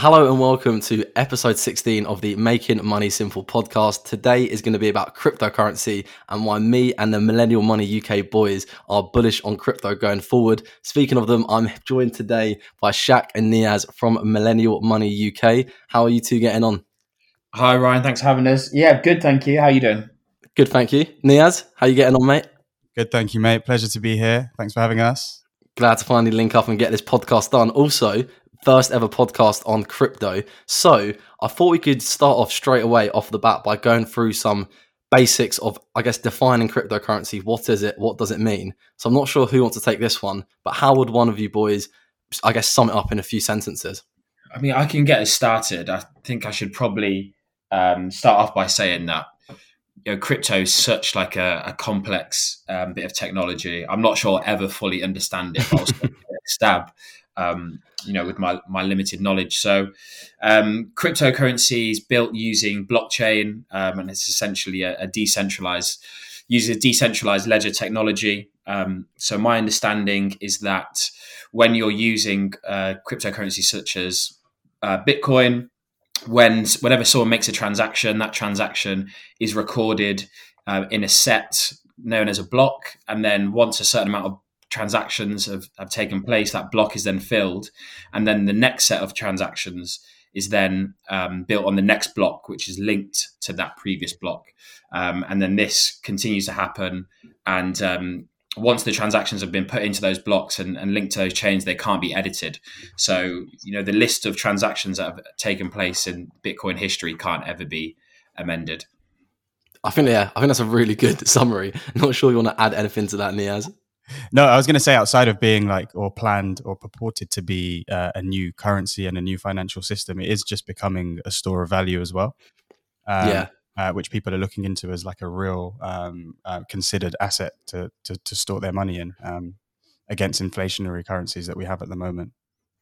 Hello and welcome to episode 16 of the Making Money Simple podcast. Today is going to be about cryptocurrency and why me and the Millennial Money UK boys are bullish on crypto going forward. Speaking of them, I'm joined today by Shaq and Niaz from Millennial Money UK. How are you two getting on? Hi Ryan, thanks for having us. Yeah, good, thank you. How are you doing? Good, thank you. Niaz, how are you getting on, mate? Good, thank you, mate. Pleasure to be here. Thanks for having us. Glad to finally link up and get this podcast done. Also, first ever podcast on crypto. So I thought we could start off straight away off the bat by going through some basics of, I guess, defining cryptocurrency. What is it? What does it mean? So I'm not sure who wants to take this one, but how would one of you boys, I guess, sum it up in a few sentences? I mean, I can get us started. I think I should probably um, start off by saying that you know, crypto is such like a, a complex um, bit of technology. I'm not sure I'll ever fully understand it. But I'll stab um, you know, with my, my limited knowledge. So, um, cryptocurrency is built using blockchain, um, and it's essentially a, a, decentralized uses a decentralized ledger technology. Um, so, my understanding is that when you're using uh, cryptocurrency such as uh, Bitcoin, when whenever someone makes a transaction, that transaction is recorded uh, in a set known as a block, and then once a certain amount of transactions have, have taken place, that block is then filled. And then the next set of transactions is then um, built on the next block, which is linked to that previous block. Um, and then this continues to happen. And um, once the transactions have been put into those blocks and, and, linked to those chains, they can't be edited. So, you know, the list of transactions that have taken place in Bitcoin history can't ever be amended. I think, yeah, I think that's a really good summary. Not sure you want to add anything to that, Niaz. No, I was going to say outside of being like or planned or purported to be uh, a new currency and a new financial system, it is just becoming a store of value as well. Um, yeah. Uh, which people are looking into as like a real um, uh, considered asset to, to, to store their money in um, against inflationary currencies that we have at the moment.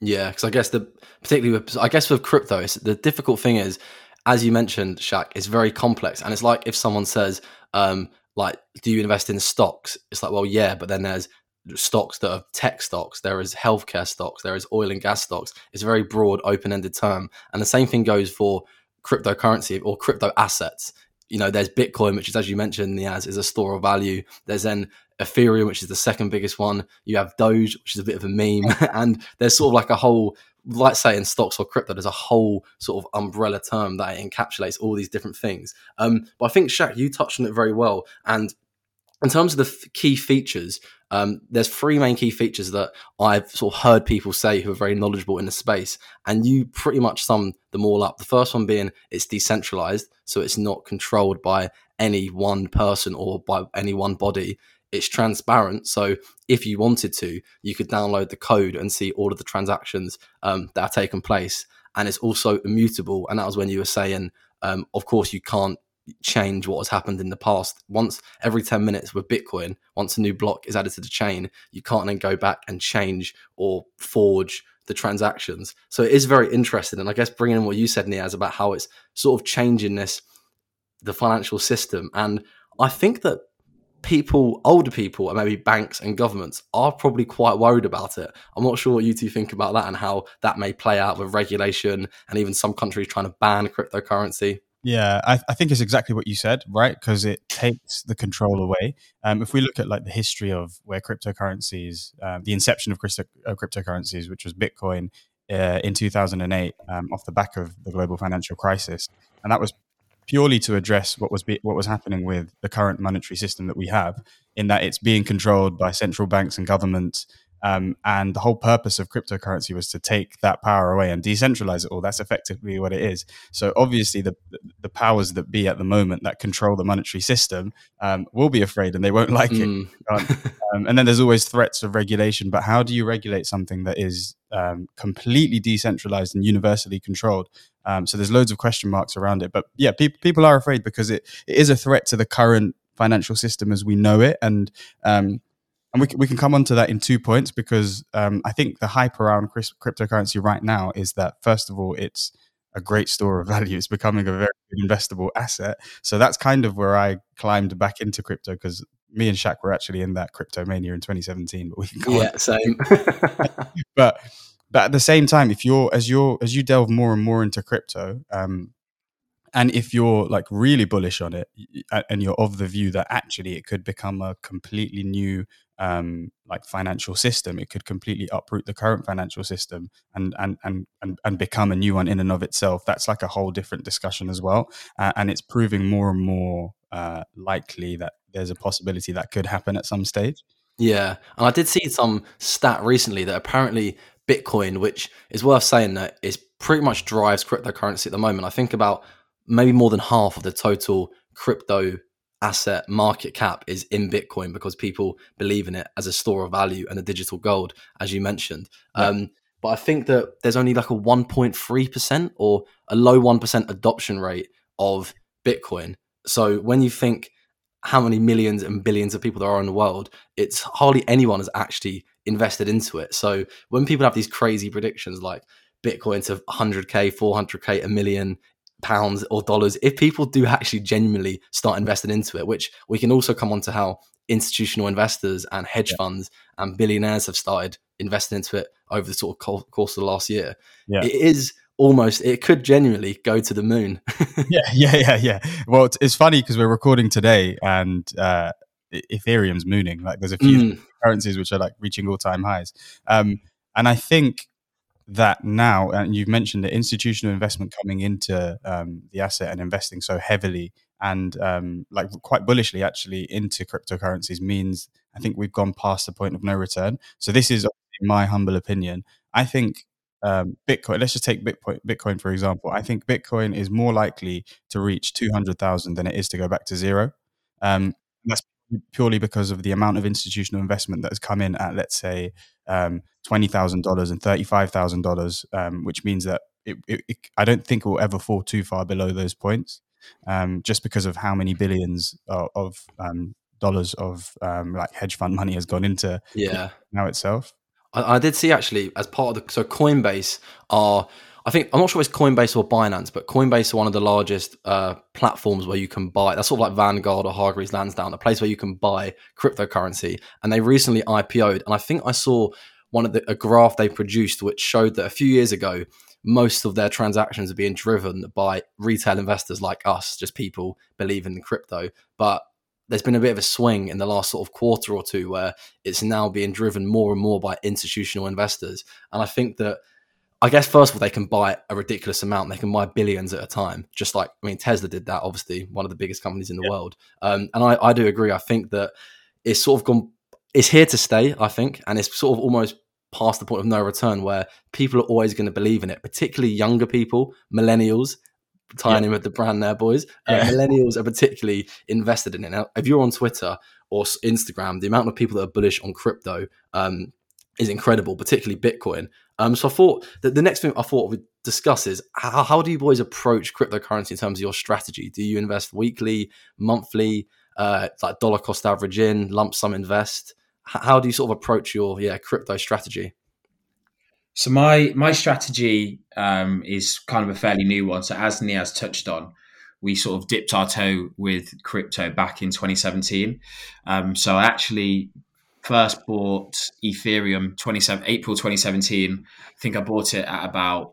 Yeah, because I guess the particularly with I guess with crypto, the difficult thing is, as you mentioned, Shaq, it's very complex, and it's like if someone says, um, like do you invest in stocks? It's like well yeah but then there's stocks that are tech stocks there is healthcare stocks there is oil and gas stocks. It's a very broad open-ended term. And the same thing goes for cryptocurrency or crypto assets. You know there's bitcoin which is as you mentioned Niaz is a store of value. There's then ethereum which is the second biggest one. You have doge which is a bit of a meme. And there's sort of like a whole like say in stocks or crypto, there's a whole sort of umbrella term that encapsulates all these different things. Um, but I think Shaq, you touched on it very well. And in terms of the f- key features, um, there's three main key features that I've sort of heard people say who are very knowledgeable in the space, and you pretty much sum them all up. The first one being it's decentralized, so it's not controlled by any one person or by any one body it's transparent. So if you wanted to, you could download the code and see all of the transactions um, that are taking place. And it's also immutable. And that was when you were saying, um, of course, you can't change what has happened in the past. Once every 10 minutes with Bitcoin, once a new block is added to the chain, you can't then go back and change or forge the transactions. So it is very interesting. And I guess bringing in what you said, Niaz, about how it's sort of changing this, the financial system. And I think that people, older people, and maybe banks and governments are probably quite worried about it. I'm not sure what you two think about that and how that may play out with regulation and even some countries trying to ban cryptocurrency. Yeah, I, I think it's exactly what you said, right? Because it takes the control away. Um, if we look at like the history of where cryptocurrencies, uh, the inception of crypto, uh, cryptocurrencies, which was Bitcoin uh, in 2008, um, off the back of the global financial crisis, and that was purely to address what was be, what was happening with the current monetary system that we have, in that it's being controlled by central banks and governments. Um, and the whole purpose of cryptocurrency was to take that power away and decentralize it all. That's effectively what it is. So obviously, the the powers that be at the moment that control the monetary system um, will be afraid and they won't like mm. it. um, and then there's always threats of regulation. But how do you regulate something that is um, completely decentralized and universally controlled? Um, so there's loads of question marks around it. But yeah, pe- people are afraid because it, it is a threat to the current financial system as we know it. And um, and we, we can come on to that in two points because um, I think the hype around cryptocurrency right now is that, first of all, it's a great store of value. It's becoming a very investable asset. So that's kind of where I climbed back into crypto because me and Shaq were actually in that crypto mania in 2017. But we can yeah, same. but but at the same time, if you're as you're as you delve more and more into crypto, um, and if you're like really bullish on it and you're of the view that actually it could become a completely new um, like financial system it could completely uproot the current financial system and, and and and and become a new one in and of itself. That's like a whole different discussion as well. Uh, and it's proving more and more uh, likely that there's a possibility that could happen at some stage. Yeah and i did see some stat recently that apparently bitcoin which is worth saying that is pretty much drives cryptocurrency at the moment. I think about maybe more than half of the total crypto asset market cap is in Bitcoin because people believe in it as a store of value and a digital gold, as you mentioned. Yeah. Um, but I think that there's only like a 1.3% or a low 1% adoption rate of Bitcoin. So when you think how many millions and billions of people there are in the world, it's hardly anyone has actually invested into it. So when people have these crazy predictions like Bitcoin to 100k, 400k, a million pounds or dollars if people do actually genuinely start investing into it which we can also come on to how institutional investors and hedge yeah. funds and billionaires have started investing into it over the sort of course of the last year yeah. it is almost it could genuinely go to the moon yeah yeah yeah yeah well it's, it's funny because we're recording today and uh ethereum's mooning like there's a few mm. currencies which are like reaching all-time highs um and i think that now, and you've mentioned the institutional investment coming into um, the asset and investing so heavily and um, like quite bullishly actually into cryptocurrencies means I think we've gone past the point of no return. So this is my humble opinion. I think um, Bitcoin. Let's just take Bitcoin, Bitcoin for example. I think Bitcoin is more likely to reach two hundred thousand than it is to go back to zero. Um, that's purely because of the amount of institutional investment that has come in at, let's say, um, twenty thousand dollars and thirty-five thousand um, dollars, which means that it, it, it, I don't think it will ever fall too far below those points, um, just because of how many billions of, of um, dollars of um, like hedge fund money has gone into yeah now itself. I, I did see actually as part of the so Coinbase are I think I'm not sure it's Coinbase or Binance, but Coinbase are one of the largest uh, platforms where you can buy. That's sort of like Vanguard or Hargreaves Lansdown, a place where you can buy cryptocurrency. And they recently IPO'd, and I think I saw one of the a graph they produced which showed that a few years ago most of their transactions are being driven by retail investors like us, just people believing in crypto. But there's been a bit of a swing in the last sort of quarter or two where it's now being driven more and more by institutional investors. And I think that I guess first of all, they can buy a ridiculous amount. They can buy billions at a time. Just like I mean, Tesla did that. Obviously, one of the biggest companies in the yeah. world. Um, and I, I do agree. I think that it's sort of gone. It's here to stay. I think, and it's sort of almost past the point of no return, where people are always going to believe in it. Particularly younger people, millennials. Tying yeah. in with the brand there, boys. Uh, millennials are particularly invested in it. Now, if you're on Twitter or Instagram, the amount of people that are bullish on crypto um, is incredible, particularly Bitcoin. Um, so I thought that the next thing I thought we'd discuss is how, how do you boys approach cryptocurrency in terms of your strategy? Do you invest weekly, monthly, uh, like dollar cost average in, lump sum invest? How do you sort of approach your yeah crypto strategy? So my my strategy um, is kind of a fairly new one. So as Niaz touched on, we sort of dipped our toe with crypto back in 2017. Um, so I actually first bought Ethereum 27 April 2017. I think I bought it at about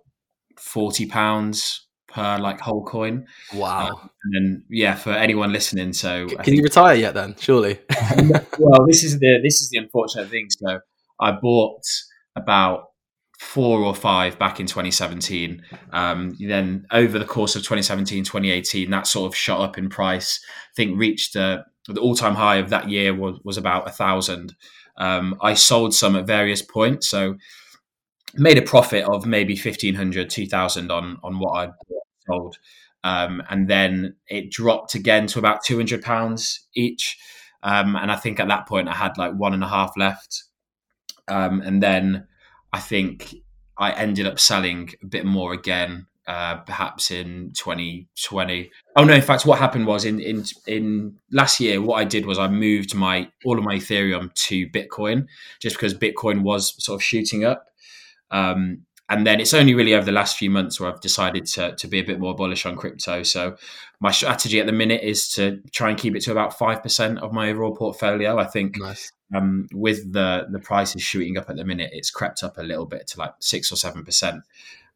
40 pounds per like whole coin. Wow. Um, and then yeah, for anyone listening, so can, can you retire yet then? Surely. well, this is the this is the unfortunate thing. So I bought about four or five back in 2017. Um, then over the course of 2017, 2018, that sort of shot up in price. I think reached the the all time high of that year was, was about a thousand. Um, I sold some at various points, so made a profit of maybe 1500, 2000 on, on what I sold. Um, and then it dropped again to about 200 pounds each. Um, and I think at that point I had like one and a half left. Um, and then I think I ended up selling a bit more again uh, perhaps in 2020. Oh no! In fact, what happened was in in in last year, what I did was I moved my all of my Ethereum to Bitcoin, just because Bitcoin was sort of shooting up. Um, and then it's only really over the last few months where I've decided to, to be a bit more bullish on crypto. So my strategy at the minute is to try and keep it to about five percent of my overall portfolio. I think Nice. um, with the the prices shooting up at the minute, it's crept up a little bit to like six or seven percent.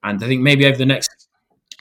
And I think maybe over the next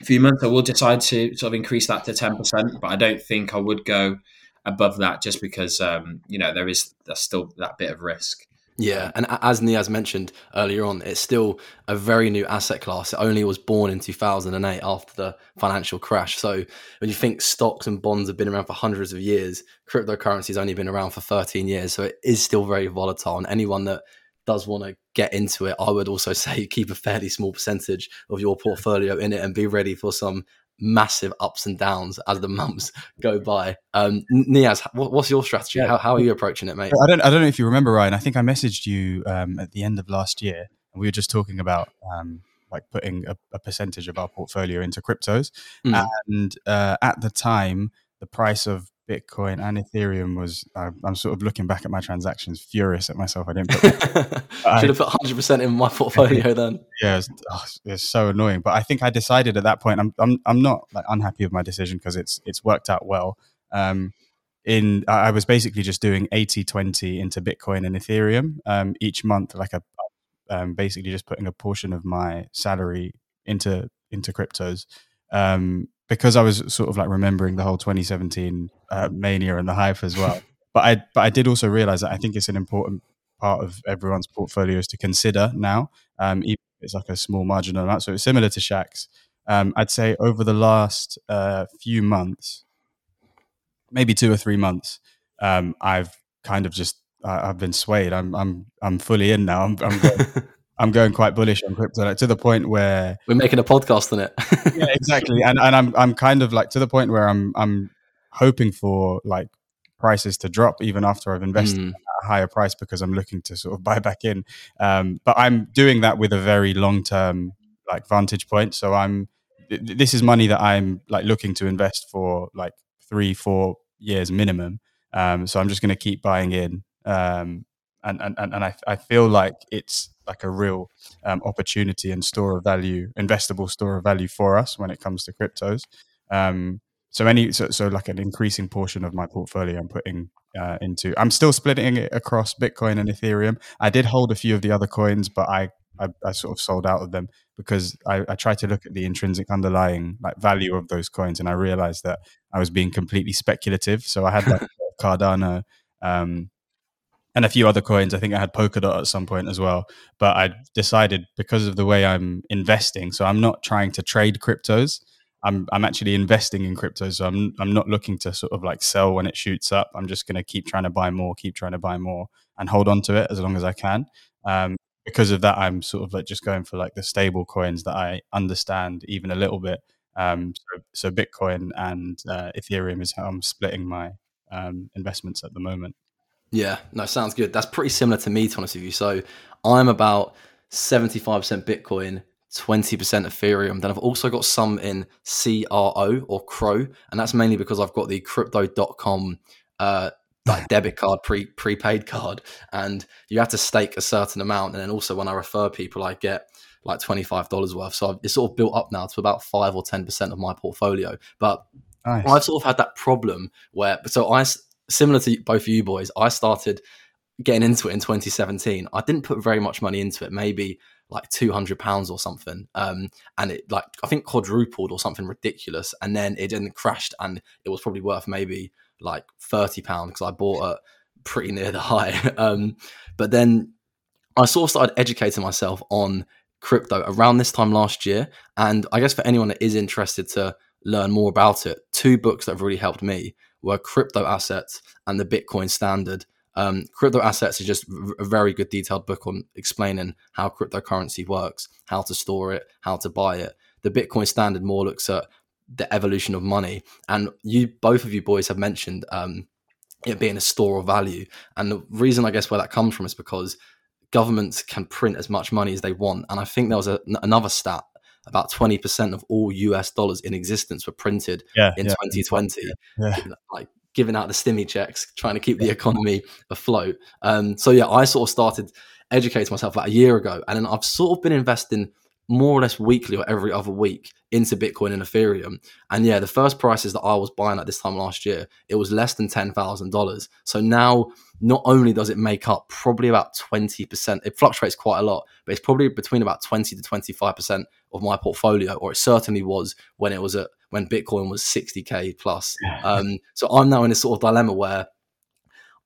few months, I will decide to sort of increase that to ten percent. But I don't think I would go above that just because um, you know there is still that bit of risk. Yeah, and as Niaz mentioned earlier on, it's still a very new asset class. It only was born in 2008 after the financial crash. So when you think stocks and bonds have been around for hundreds of years, cryptocurrency has only been around for 13 years. So it is still very volatile. And anyone that does want to get into it, I would also say keep a fairly small percentage of your portfolio in it and be ready for some massive ups and downs as the months go by. Um, Niaz, what, what's your strategy? Yeah. How, how are you approaching it, mate? I don't I don't know if you remember Ryan. I think I messaged you um, at the end of last year, and we were just talking about um, like putting a, a percentage of our portfolio into cryptos. Mm. And uh, at the time, the price of Bitcoin and Ethereum was. Uh, I'm sort of looking back at my transactions, furious at myself. I didn't put Should have put 100% in my portfolio then. yeah, it's, oh, it's so annoying. But I think I decided at that point I'm I'm I'm not like unhappy with my decision because it's it's worked out well. Um, in I I was basically just doing 80-20 into Bitcoin and Ethereum um, each month, like a um, basically just putting a portion of my salary into into cryptos. Um, because I was sort of like remembering the whole 2017 uh, mania and the hype as well. But I but I did also realize that I think it's an important part of everyone's portfolios to consider now. Um, even if it's like a small marginal amount. So it's similar to Shaq's. Um, I'd say over the last uh, few months, maybe two or three months, um, I've kind of just I've been swayed. I'm I'm I'm fully in now. I'm I'm I'm going quite bullish on crypto, like to the point where We're making a podcast on it. yeah, exactly. And and I'm I'm kind of like to the point where I'm I'm hoping for like prices to drop even after I've invested Mm, at a higher price because I'm looking to sort of buy back in. Um, but I'm doing that with a very long term like vantage point. So I'm th- th- this is money that I'm like looking to invest for like three four years minimum. Um, so I'm just going to keep buying in. Um, and, and, and and I, I feel like it's like a real um, opportunity and store of value, investable store of value for us when it comes to cryptos. Um, so any so, so like an increasing portion of my portfolio I'm putting uh, into. I'm still splitting it across Bitcoin and Ethereum. I did hold a few of the other coins, but I I, I sort of sold out of them because I, I tried to look at the intrinsic underlying like value of those coins, and I realized that I was being completely speculative. So I had like Cardano. Um, and a few other coins. I think I had Polkadot at some point as well. But I decided because of the way I'm investing, so I'm not trying to trade cryptos. I'm I'm actually investing in crypto, so I'm I'm not looking to sort of like sell when it shoots up. I'm just going to keep trying to buy more, keep trying to buy more, and hold on to it as long as I can. Um, because of that, I'm sort of like just going for like the stable coins that I understand even a little bit. Um, so, so Bitcoin and uh, Ethereum is how I'm splitting my um, investments at the moment. Yeah, no, sounds good. That's pretty similar to me, to honest with you. So I'm about 75% Bitcoin, 20% Ethereum. Then I've also got some in CRO or Crow, and that's mainly because I've got the crypto.com uh, like debit card, pre prepaid card, and you have to stake a certain amount. And then also when I refer people, I get like $25 worth. So I've, it's sort of built up now to about five or 10% of my portfolio. But Nice. I've sort of had that problem where, so I, similar to both of you boys, I started getting into it in 2017. I didn't put very much money into it, maybe like 200 pounds or something. Um, and it like, I think quadrupled or something ridiculous. And then it then crashed and it was probably worth maybe like 30 pounds because I bought it pretty near the high. um, but then I sort of started educating myself on crypto around this time last year. And I guess for anyone that is interested to learn more about it, two books that have really helped me were Crypto Assets and the Bitcoin Standard. Um, crypto Assets is just a very good detailed book on explaining how cryptocurrency works, how to store it, how to buy it. The Bitcoin Standard more looks at the evolution of money. And you, both of you boys, have mentioned um, it being a store of value. And the reason, I guess, where that comes from is because governments can print as much money as they want. And I think there was a, another stat about 20% of all US dollars in existence were printed yeah, in yeah, 2020, yeah. like giving out the stimmy checks, trying to keep the economy afloat. Um, so yeah, I sort of started educating myself about a year ago, and then I've sort of been investing more or less weekly or every other week into Bitcoin and Ethereum. And yeah, the first prices that I was buying at this time last year, it was less than $10,000. So now, not only does it make up probably about 20%, it fluctuates quite a lot, but it's probably between about 20 to 25% of my portfolio, or it certainly was when it was at when Bitcoin was 60K plus. Um, so I'm now in a sort of dilemma where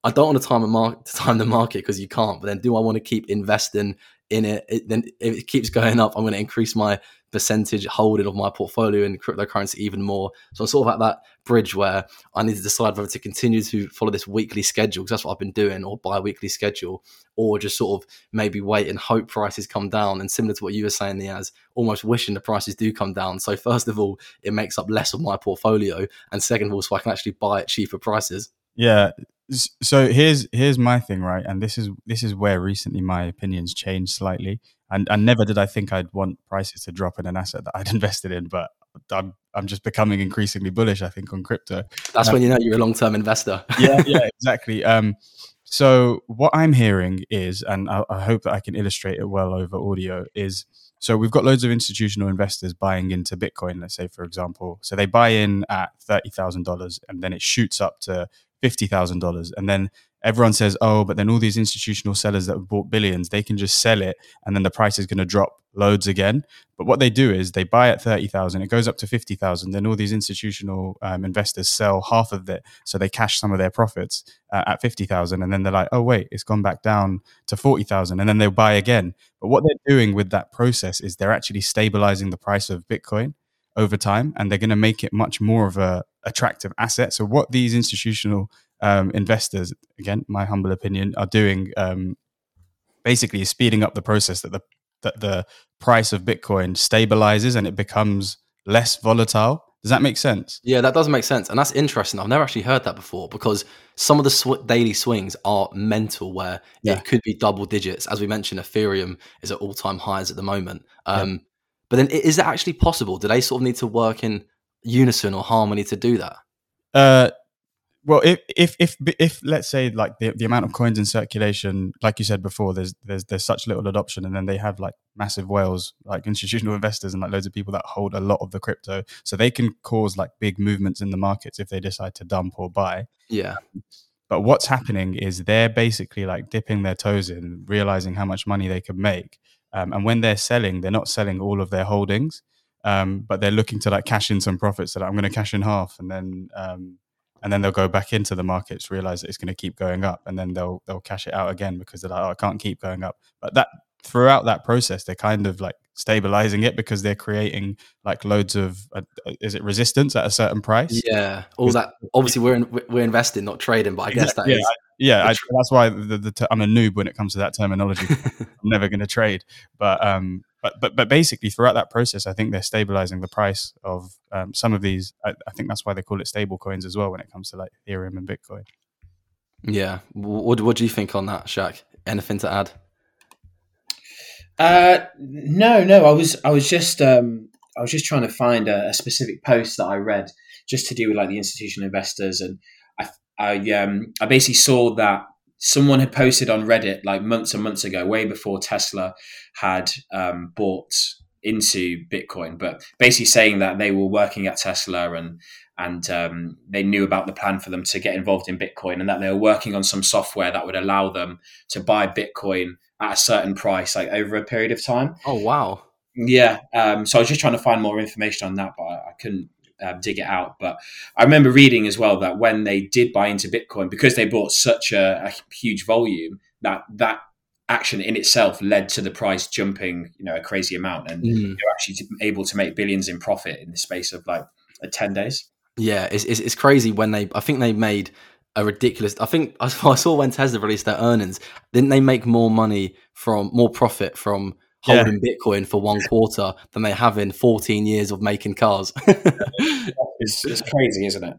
I don't want to time, a mar- time the market because you can't, but then do I want to keep investing in it, it, then if it keeps going up, I'm going to increase my percentage holding of my portfolio in cryptocurrency even more. So I'm sort of at that bridge where I need to decide whether to continue to follow this weekly schedule because that's what I've been doing, or bi-weekly schedule, or just sort of maybe wait and hope prices come down. And similar to what you were saying, Niaz, almost wishing the prices do come down. So first of all, it makes up less of my portfolio, and second of all, so I can actually buy at cheaper prices. Yeah, so here's here's my thing right and this is this is where recently my opinions changed slightly and and never did i think i'd want prices to drop in an asset that i'd invested in but i'm i'm just becoming increasingly bullish i think on crypto that's um, when you know you're a long-term investor yeah yeah exactly um so what i'm hearing is and I, I hope that i can illustrate it well over audio is so we've got loads of institutional investors buying into Bitcoin, let's say, for example. So they buy in at $30,000 and then it shoots up to $50,000. And then everyone says, oh, but then all these institutional sellers that have bought billions, they can just sell it and then the price is going to drop loads again. But what they do is they buy at 30,000, it goes up to 50,000. Then all these institutional um, investors sell half of it. So they cash some of their profits uh, at 50,000. And then they're like, oh, wait, it's gone back down to 40,000. And then they'll buy again. But what they're doing with that process is they're actually stabilizing the price of Bitcoin over time and they're going to make it much more of a attractive asset so what these institutional um, investors again my humble opinion are doing um, basically speeding up the process that the that the price of bitcoin stabilizes and it becomes less volatile does that make sense yeah that does make sense and that's interesting i've never actually heard that before because some of the sw- daily swings are mental where yeah. it could be double digits as we mentioned ethereum is at all-time highs at the moment um, yeah. But then, is it actually possible? Do they sort of need to work in unison or harmony to do that? Uh, well, if if if if let's say like the, the amount of coins in circulation, like you said before, there's there's there's such little adoption, and then they have like massive whales, like institutional investors, and like loads of people that hold a lot of the crypto, so they can cause like big movements in the markets if they decide to dump or buy. Yeah. But what's happening is they're basically like dipping their toes in, realizing how much money they could make, um, and when they're selling, they're not selling all of their holdings, um, but they're looking to like cash in some profits. So like, I'm going to cash in half, and then um, and then they'll go back into the markets, realize that it's going to keep going up, and then they'll they'll cash it out again because they're like, oh, I can't keep going up. But that throughout that process, they're kind of like stabilizing it because they're creating like loads of uh, is it resistance at a certain price? Yeah, all that. Obviously, we're in, we're investing, not trading, but I guess that yeah, is yeah, I, that's why the, the, I'm a noob when it comes to that terminology. I'm never going to trade, but um, but but but basically throughout that process, I think they're stabilizing the price of um, some of these. I, I, think that's why they call it stable coins as well when it comes to like Ethereum and Bitcoin. Yeah, what what do you think on that, Shaq? Anything to add? Uh, no, no. I was I was just um, I was just trying to find a, a specific post that I read just to do with like the institutional investors and I um, I basically saw that someone had posted on Reddit like months and months ago, way before Tesla had um, bought into Bitcoin, but basically saying that they were working at Tesla and and um, they knew about the plan for them to get involved in Bitcoin and that they were working on some software that would allow them to buy Bitcoin at a certain price, like over a period of time. Oh wow! Yeah. Um, so I was just trying to find more information on that, but I, I couldn't um, dig it out. But I remember reading as well that when they did buy into Bitcoin, because they bought such a, a huge volume, that that action in itself led to the price jumping, you know, a crazy amount, and mm. they're actually able to make billions in profit in the space of like uh, ten days. Yeah, it's, it's, it's crazy when they. I think they made a ridiculous. I think I saw when Tesla released their earnings. Didn't they make more money from more profit from holding yeah. Bitcoin for one quarter than they have in 14 years of making cars. it's, it's, crazy, isn't it?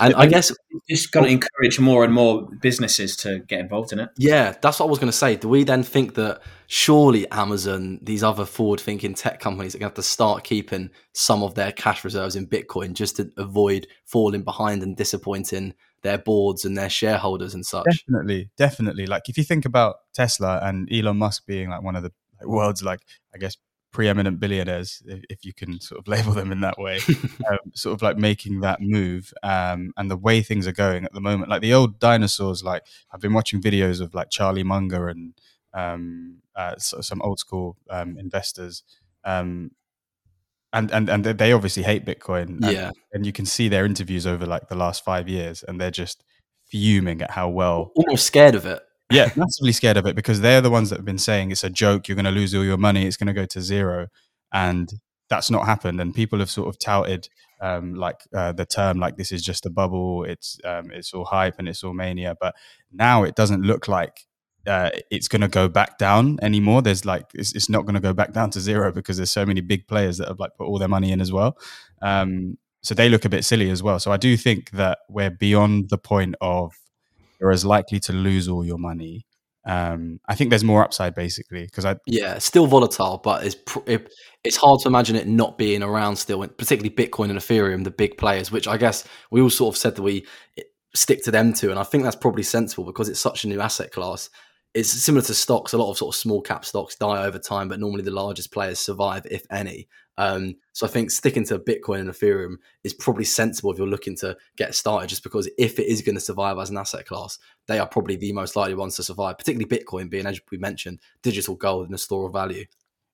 And I guess just going to encourage more and more businesses to get involved in it. Yeah, that's what I was going to say. Do we then think that surely Amazon, these other forward-thinking tech companies, are going to have to start keeping some of their cash reserves in Bitcoin just to avoid falling behind and disappointing their boards and their shareholders and such? Definitely, definitely. Like if you think about Tesla and Elon Musk being like one of the world's like I guess preeminent billionaires, if, if, you can sort of label them in that way, um, sort of like making that move. Um, and the way things are going at the moment, like the old dinosaurs, like I've been watching videos of like Charlie Munger and um, uh, some old school um, investors. Um, and, and and they obviously hate Bitcoin. And, yeah, and you can see their interviews over like the last five years, and they're just fuming at how well almost scared of it yeah, massively scared of it because they're the ones that have been saying it's a joke. You're going to lose all your money. It's going to go to zero, and that's not happened. And people have sort of touted um, like uh, the term like this is just a bubble. It's um, it's all hype and it's all mania. But now it doesn't look like uh, it's going to go back down anymore. There's like it's, it's not going to go back down to zero because there's so many big players that have like put all their money in as well. Um, so they look a bit silly as well. So I do think that we're beyond the point of you're as likely to lose all your money. Um, I think there's more upside basically because I yeah, still volatile, but it's it, it's hard to imagine it not being around still, particularly Bitcoin and Ethereum, the big players, which I guess we all sort of said that we stick to them too, and I think that's probably sensible because it's such a new asset class. It's similar to stocks. A lot of sort of small cap stocks die over time, but normally the largest players survive, if any. Um, so I think sticking to Bitcoin and Ethereum is probably sensible if you're looking to get started, just because if it is going to survive as an asset class, they are probably the most likely ones to survive, particularly Bitcoin being, as we mentioned, digital gold and a store of value.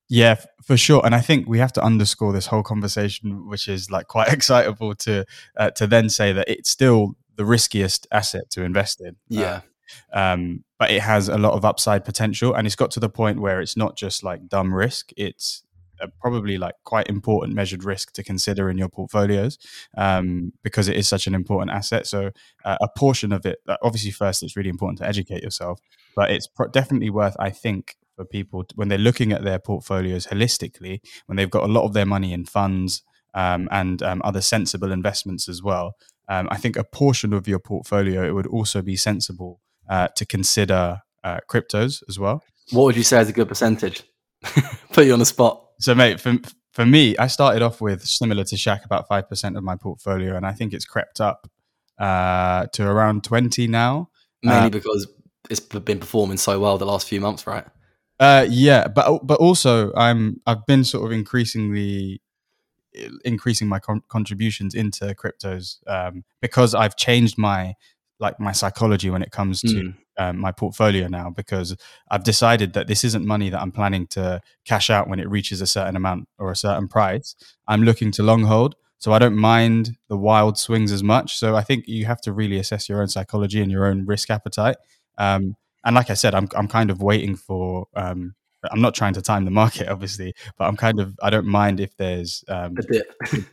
Yeah, for sure. And I think we have to underscore this whole conversation, which is like quite excitable to uh, to then say that it's still the riskiest asset to invest in. Yeah. Uh, um, but it has a lot of upside potential, and it's got to the point where it's not just like dumb risk; it's probably like quite important measured risk to consider in your portfolios um, because it is such an important asset. So uh, a portion of it, obviously, first it's really important to educate yourself, but it's pro- definitely worth, I think, for people to, when they're looking at their portfolios holistically, when they've got a lot of their money in funds um, and um, other sensible investments as well. Um, I think a portion of your portfolio it would also be sensible uh, to consider uh, cryptos as well. What would you say is a good percentage? Put you on the spot. So, mate, for for me, I started off with similar to Shaq, about five percent of my portfolio, and I think it's crept up uh, to around twenty now. Mainly uh, because it's been performing so well the last few months, right? Uh, yeah, but but also I'm I've been sort of increasingly increasing my con- contributions into cryptos um, because I've changed my like my psychology when it comes to mm. um, my portfolio now because I've decided that this isn't money that I'm planning to cash out when it reaches a certain amount or a certain price. I'm looking to long hold. So I don't mind the wild swings as much. So I think you have to really assess your own psychology and your own risk appetite. Um, and like I said, I'm I'm kind of waiting for. Um, I'm not trying to time the market, obviously, but I'm kind of I don't mind if there's um, a dip.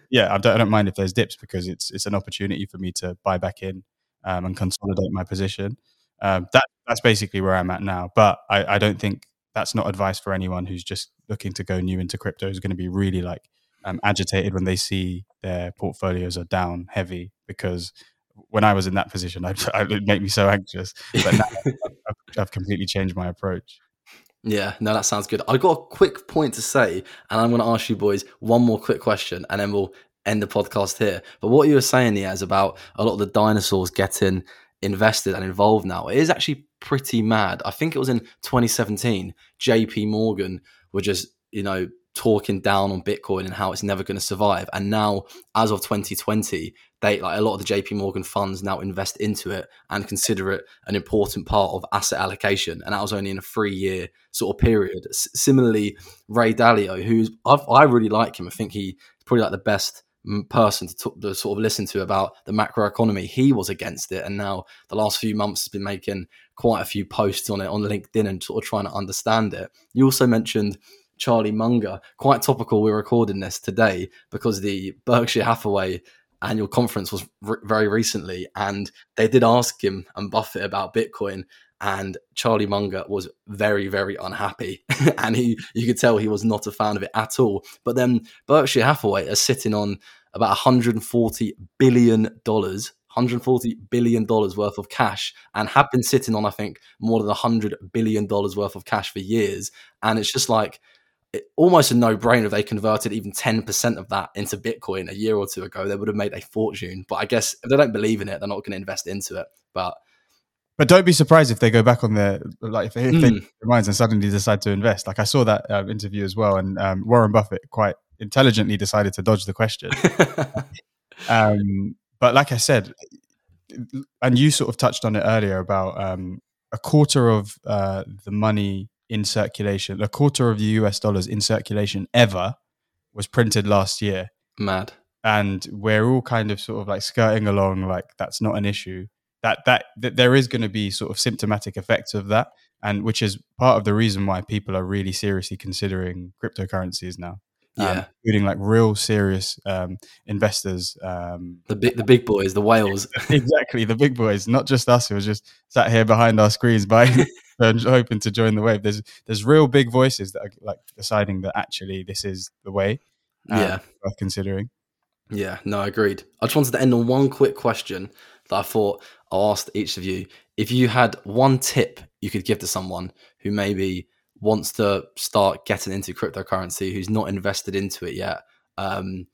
yeah, I don't, I don't mind if there's dips because it's it's an opportunity for me to buy back in um, and consolidate my position. Um, that that's basically where I'm at now. But I, I don't think that's not advice for anyone who's just looking to go new into crypto is going to be really like um, agitated when they see their portfolios are down heavy because when I was in that position, I, I, it made me so anxious. But now I've, I've completely changed my approach. Yeah, no, that sounds good. I've got a quick point to say, and I'm going to ask you boys one more quick question, and then we'll end the podcast here. But what you were saying, yeah, is about a lot of the dinosaurs getting invested and involved now. It is actually pretty mad. I think it was in 2017, JP Morgan were just, you know, talking down on Bitcoin and how it's never going to survive. And now, as of 2020, they like a lot of the JP Morgan funds now invest into it and consider it an important part of asset allocation. And that was only in a three year sort of period. S- similarly, Ray Dalio, who's I've, I really like him. I think he's probably like the best person to, talk, to sort of listen to about the macro economy. He was against it, and now the last few months has been making quite a few posts on it on LinkedIn and sort of trying to understand it. You also mentioned Charlie Munger, quite topical. We're recording this today because the Berkshire Hathaway annual conference was r- very recently, and they did ask him and Buffett about Bitcoin, and Charlie Munger was very, very unhappy, and he you could tell he was not a fan of it at all. But then Berkshire Hathaway is sitting on about 140 billion dollars. 140 billion dollars worth of cash and have been sitting on I think more than 100 billion dollars worth of cash for years and it's just like it, almost a no-brainer they converted even 10% of that into bitcoin a year or two ago they would have made a fortune but I guess if they don't believe in it they're not going to invest into it but But don't be surprised if they go back on their like if they, if they Mm. change their minds and suddenly decide to invest. Like I saw that uh, interview as well, and um, Warren Buffett quite intelligently decided to dodge the question. Um, but like I said, and you sort of touched on it earlier about um, a quarter of uh, the money in circulation, a quarter of the US dollars in circulation ever was printed last year. Mad. And we're all kind of sort of like skirting along, like that's not an issue. That that, that there is going to be sort of symptomatic effects of that, and which is part of the reason why people are really seriously considering cryptocurrencies now um, Yeah. including like real serious um, investors. Um, The big the big boys, the whales. exactly, the big boys, not just us who are just sat here behind our screens and hoping to join the wave. There's there's real big voices that are like deciding that actually this is the way. um, Yeah. worth considering. Yeah, no, I agreed. I just wanted to end on one quick question that I thought I'll ask each of you. If you had one tip you could give to someone who maybe wants to start getting into cryptocurrency, who's not invested into it yet, um,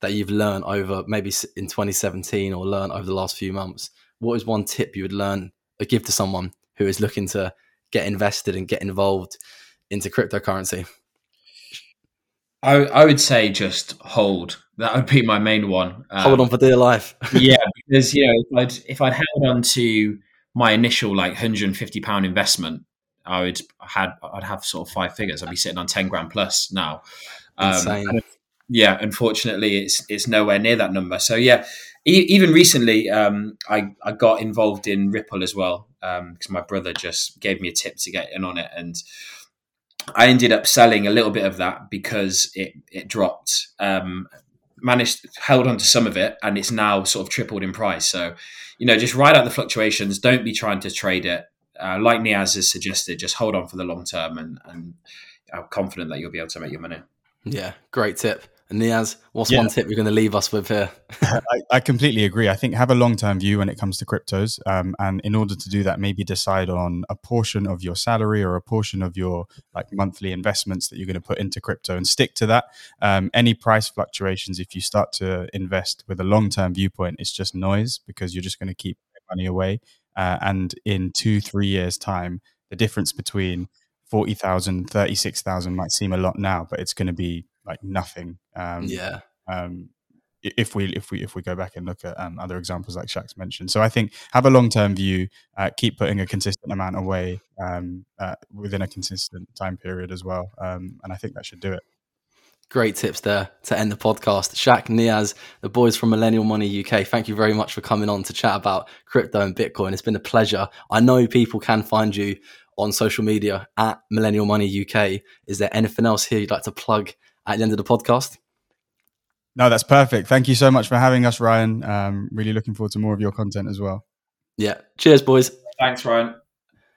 that you've learned over maybe in 2017 or learned over the last few months, what is one tip you would learn or give to someone who is looking to get invested and get involved into cryptocurrency? I, I would say just hold. That would be my main one. Um, Hold on for dear life. yeah, because you know, if I'd if I'd held on to my initial like hundred and fifty pound investment, I would had I'd have sort of five figures. I'd be sitting on ten grand plus now. Um, and yeah, unfortunately, it's it's nowhere near that number. So yeah, e- even recently, um, I I got involved in Ripple as well because my brother just gave me a tip to get in on it, and I ended up selling a little bit of that because it it dropped. Um, managed held on to some of it, and it's now sort of tripled in price. So you know, just ride out the fluctuations. Don't be trying to trade it. Uh, like Niaz has suggested, just hold on for the long term, and and I'm confident that you'll be able to make your money. Yeah, great tip. And Niaz, what's Yeah. one tip you're going to leave us with here? I, I completely agree. I think have a long term view when it comes to cryptos. Um, and in order to do that, maybe decide on a portion of your salary or a portion of your like monthly investments that you're going to put into crypto and stick to that. Um, any price fluctuations, if you start to invest with a long term viewpoint, it's just noise because you're just going to keep money away. Uh, and in two, three years' time, the difference between 40,000, 36,000 might seem a lot now, but it's going to be like nothing. Um, yeah, um, if we if we if we go back and look at um, other examples like Shaq's mentioned. So I think have a long term view, uh, keep putting a consistent amount away um, uh, within a consistent time period as well, um, and I think that should do it. great tips there to end the podcast. Shaq, Niaz, the boys from Millennial Money UK, thank you very much for coming on to chat about crypto and Bitcoin. It's been a pleasure. I know people can find you on social media at Millennial Money UK. Is there anything else here you'd like to plug at the end of the podcast? No, that's perfect. Thank you so much for having us, Ryan. Um, really looking forward to more of your content as well. Yeah. Cheers, boys. Thanks, Ryan.